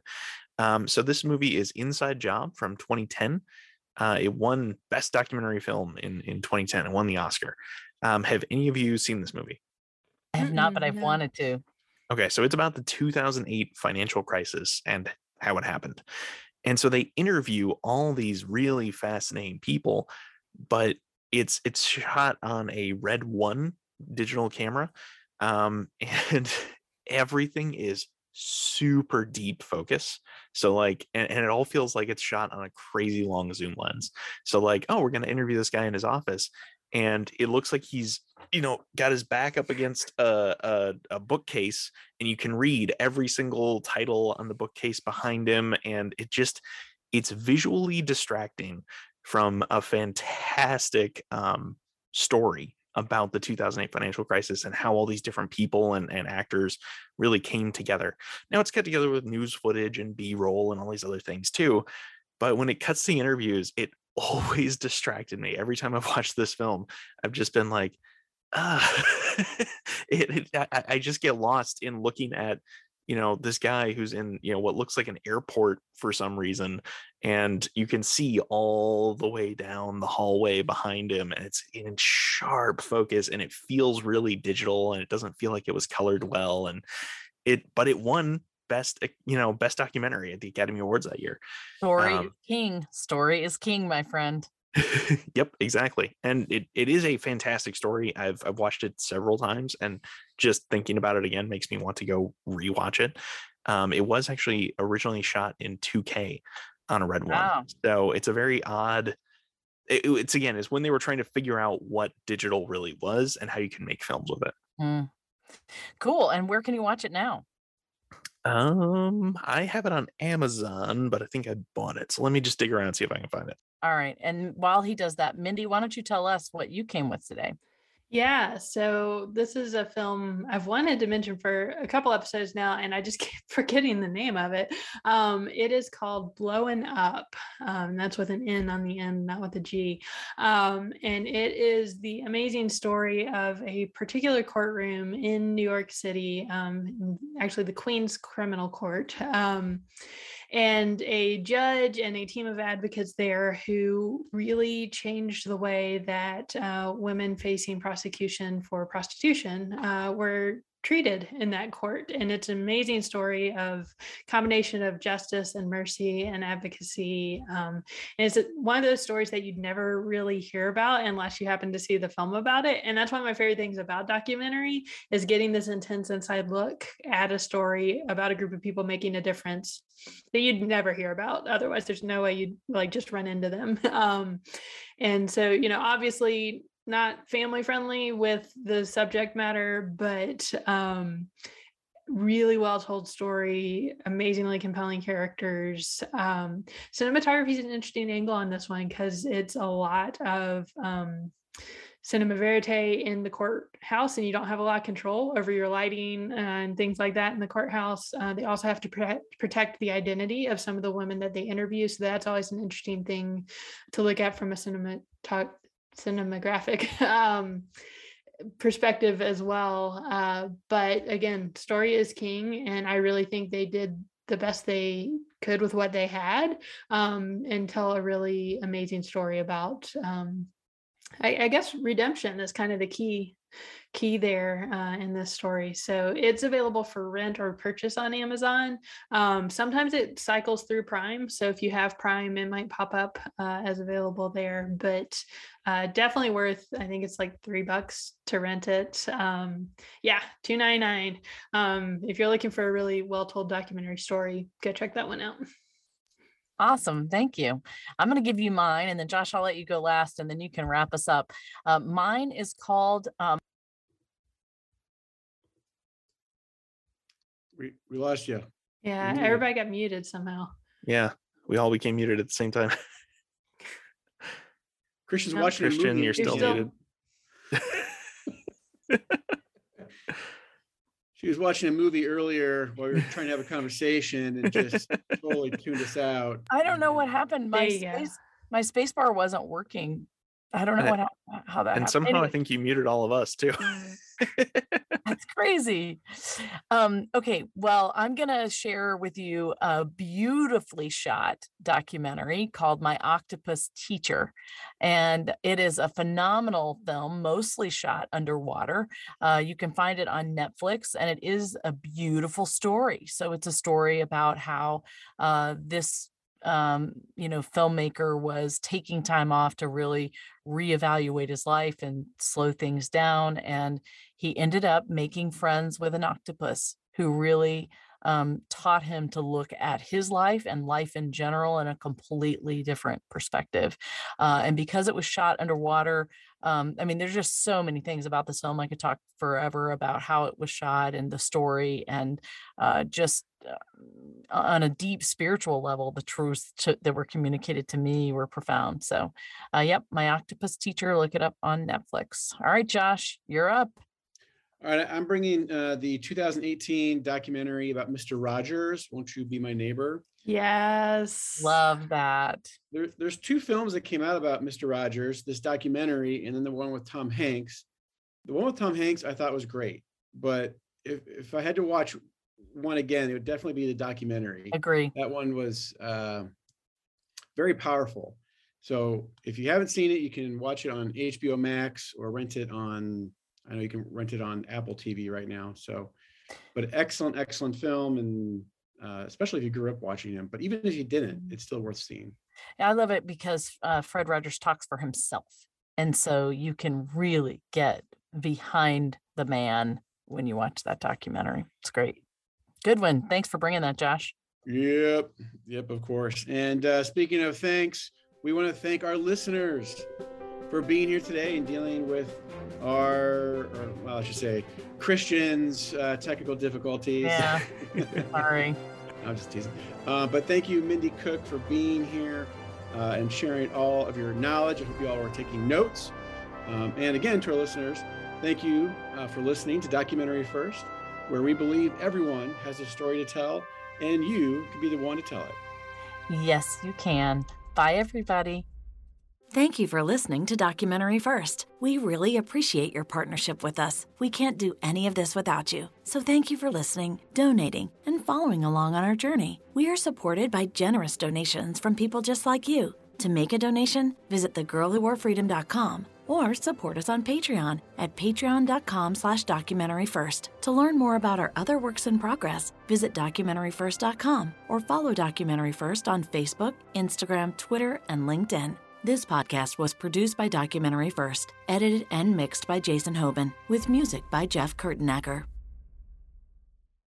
Um, so this movie is Inside Job from 2010. Uh, it won Best Documentary Film in, in 2010 and won the Oscar. Um, have any of you seen this movie? I have not, but I've wanted to. Okay, so it's about the 2008 financial crisis and how it happened. And so they interview all these really fascinating people, but it's it's shot on a red one digital camera um and everything is super deep focus. So like and, and, it all feels like it's shot on a crazy long zoom lens. So like oh we're going to interview this guy in his office and it looks like he's you know got his back up against a, a, a bookcase and you can read every single title on the bookcase behind him and it just it's visually distracting from a fantastic um, story about the 2008 financial crisis and how all these different people and, and actors really came together. Now it's cut together with news footage and B-roll and all these other things too. But when it cuts to interviews, it always distracted me. Every time I've watched this film, I've just been like, ah, it, it, I, I just get lost in looking at you know this guy who's in you know what looks like an airport for some reason and you can see all the way down the hallway behind him and it's in sharp focus and it feels really digital and it doesn't feel like it was colored well and it but it won best eh, you know best documentary at the academy awards that year. Story um, is king. Story is king my friend yep, exactly. And it, it is a fantastic story. I've I've watched it several times and just thinking about it again makes me want to go rewatch it. Um, it was actually originally shot in 2K on a red wow. one. So it's a very odd it, it's again, is when they were trying to figure out what digital really was and how you can make films with it. Mm. Cool. And where can you watch it now? Um, I have it on Amazon, but I think I bought it. So let me just dig around and see if I can find it. All right. And while he does that, Mindy, why don't you tell us what you came with today? Yeah, so this is a film I've wanted to mention for a couple episodes now, and I just keep forgetting the name of it. Um, it is called Blowin' Up. Um, that's with an N on the end, not with a G. Um, and it is the amazing story of a particular courtroom in New York City, um, actually the Queens Criminal Court. And a judge and a team of advocates there who really changed the way that uh, women facing prosecution for prostitution uh, were treated in that court and it's an amazing story of combination of justice and mercy and advocacy um, and it's one of those stories that you'd never really hear about unless you happen to see the film about it and that's one of my favorite things about documentary is getting this intense inside look at a story about a group of people making a difference that you'd never hear about otherwise there's no way you'd like just run into them um, and so you know obviously not family friendly with the subject matter, but um, really well told story, amazingly compelling characters. Um, cinematography is an interesting angle on this one because it's a lot of um, cinema verite in the courthouse, and you don't have a lot of control over your lighting and things like that in the courthouse. Uh, they also have to protect, protect the identity of some of the women that they interview, so that's always an interesting thing to look at from a cinematography cinematographic um, perspective as well. Uh, but again, story is king, and I really think they did the best they could with what they had um, and tell a really amazing story about. Um, I, I guess redemption is kind of the key key there uh, in this story. So it's available for rent or purchase on Amazon. Um, sometimes it cycles through Prime. So if you have Prime, it might pop up uh, as available there. But uh, definitely worth. I think it's like three bucks to rent it. Um, yeah, two ninety nine. Um, if you're looking for a really well told documentary story, go check that one out. Awesome. Thank you. I'm going to give you mine and then Josh, I'll let you go last and then you can wrap us up. Uh, mine is called um, We we lost you. Yeah, everybody got muted somehow. Yeah, we all became muted at the same time. Christian's watching Christian, you're still, still... muted. she was watching a movie earlier while we were trying to have a conversation and just totally tuned us out. I don't know what happened. My space, my space bar wasn't working. I don't know what how that. And happened. somehow anyway. I think you muted all of us too. Mm. That's crazy. Um, okay, well, I'm going to share with you a beautifully shot documentary called My Octopus Teacher. And it is a phenomenal film, mostly shot underwater. Uh, you can find it on Netflix, and it is a beautiful story. So it's a story about how uh, this um, you know, filmmaker was taking time off to really reevaluate his life and slow things down. And he ended up making friends with an octopus who really um, taught him to look at his life and life in general in a completely different perspective. Uh, and because it was shot underwater, um, I mean, there's just so many things about this film. I could talk forever about how it was shot and the story, and uh, just uh, on a deep spiritual level, the truths to, that were communicated to me were profound. So, uh, yep, my octopus teacher, look it up on Netflix. All right, Josh, you're up. All right, I'm bringing uh, the 2018 documentary about Mr. Rogers. Won't you be my neighbor? Yes. Love that. There, there's two films that came out about Mr. Rogers, this documentary, and then the one with Tom Hanks. The one with Tom Hanks I thought was great, but if, if I had to watch one again, it would definitely be the documentary. Agree. That one was uh, very powerful. So if you haven't seen it, you can watch it on HBO Max or rent it on I know you can rent it on Apple TV right now. So, but excellent, excellent film, and uh, especially if you grew up watching him. But even if you didn't, mm-hmm. it's still worth seeing. I love it because uh, Fred Rogers talks for himself, and so you can really get behind the man when you watch that documentary. It's great. Good one. Thanks for bringing that, Josh. Yep, yep, of course. And uh, speaking of thanks, we want to thank our listeners for being here today and dealing with our, or, well, I should say, Christians' uh, technical difficulties. Yeah. Sorry. I'm just teasing. Uh, but thank you, Mindy Cook, for being here. uh, and sharing all of your knowledge. I hope you all are taking notes. Um, and again, to our listeners, thank you uh, for listening to Documentary First, where we believe everyone has a story to tell, and you can be the one to tell it. Yes, you can. Bye, everybody. Thank you for listening to Documentary First. We really appreciate your partnership with us. We can't do any of this without you. So thank you for listening, donating, and following along on our journey. We are supported by generous donations from people just like you. To make a donation, visit thegirlwhoworefreedom.com or support us on Patreon at patreon.com slash documentaryfirst. To learn more about our other works in progress, visit documentaryfirst.com or follow Documentary First on Facebook, Instagram, Twitter, and LinkedIn. This podcast was produced by Documentary First, edited and mixed by Jason Hoban, with music by Jeff Kurtenacker.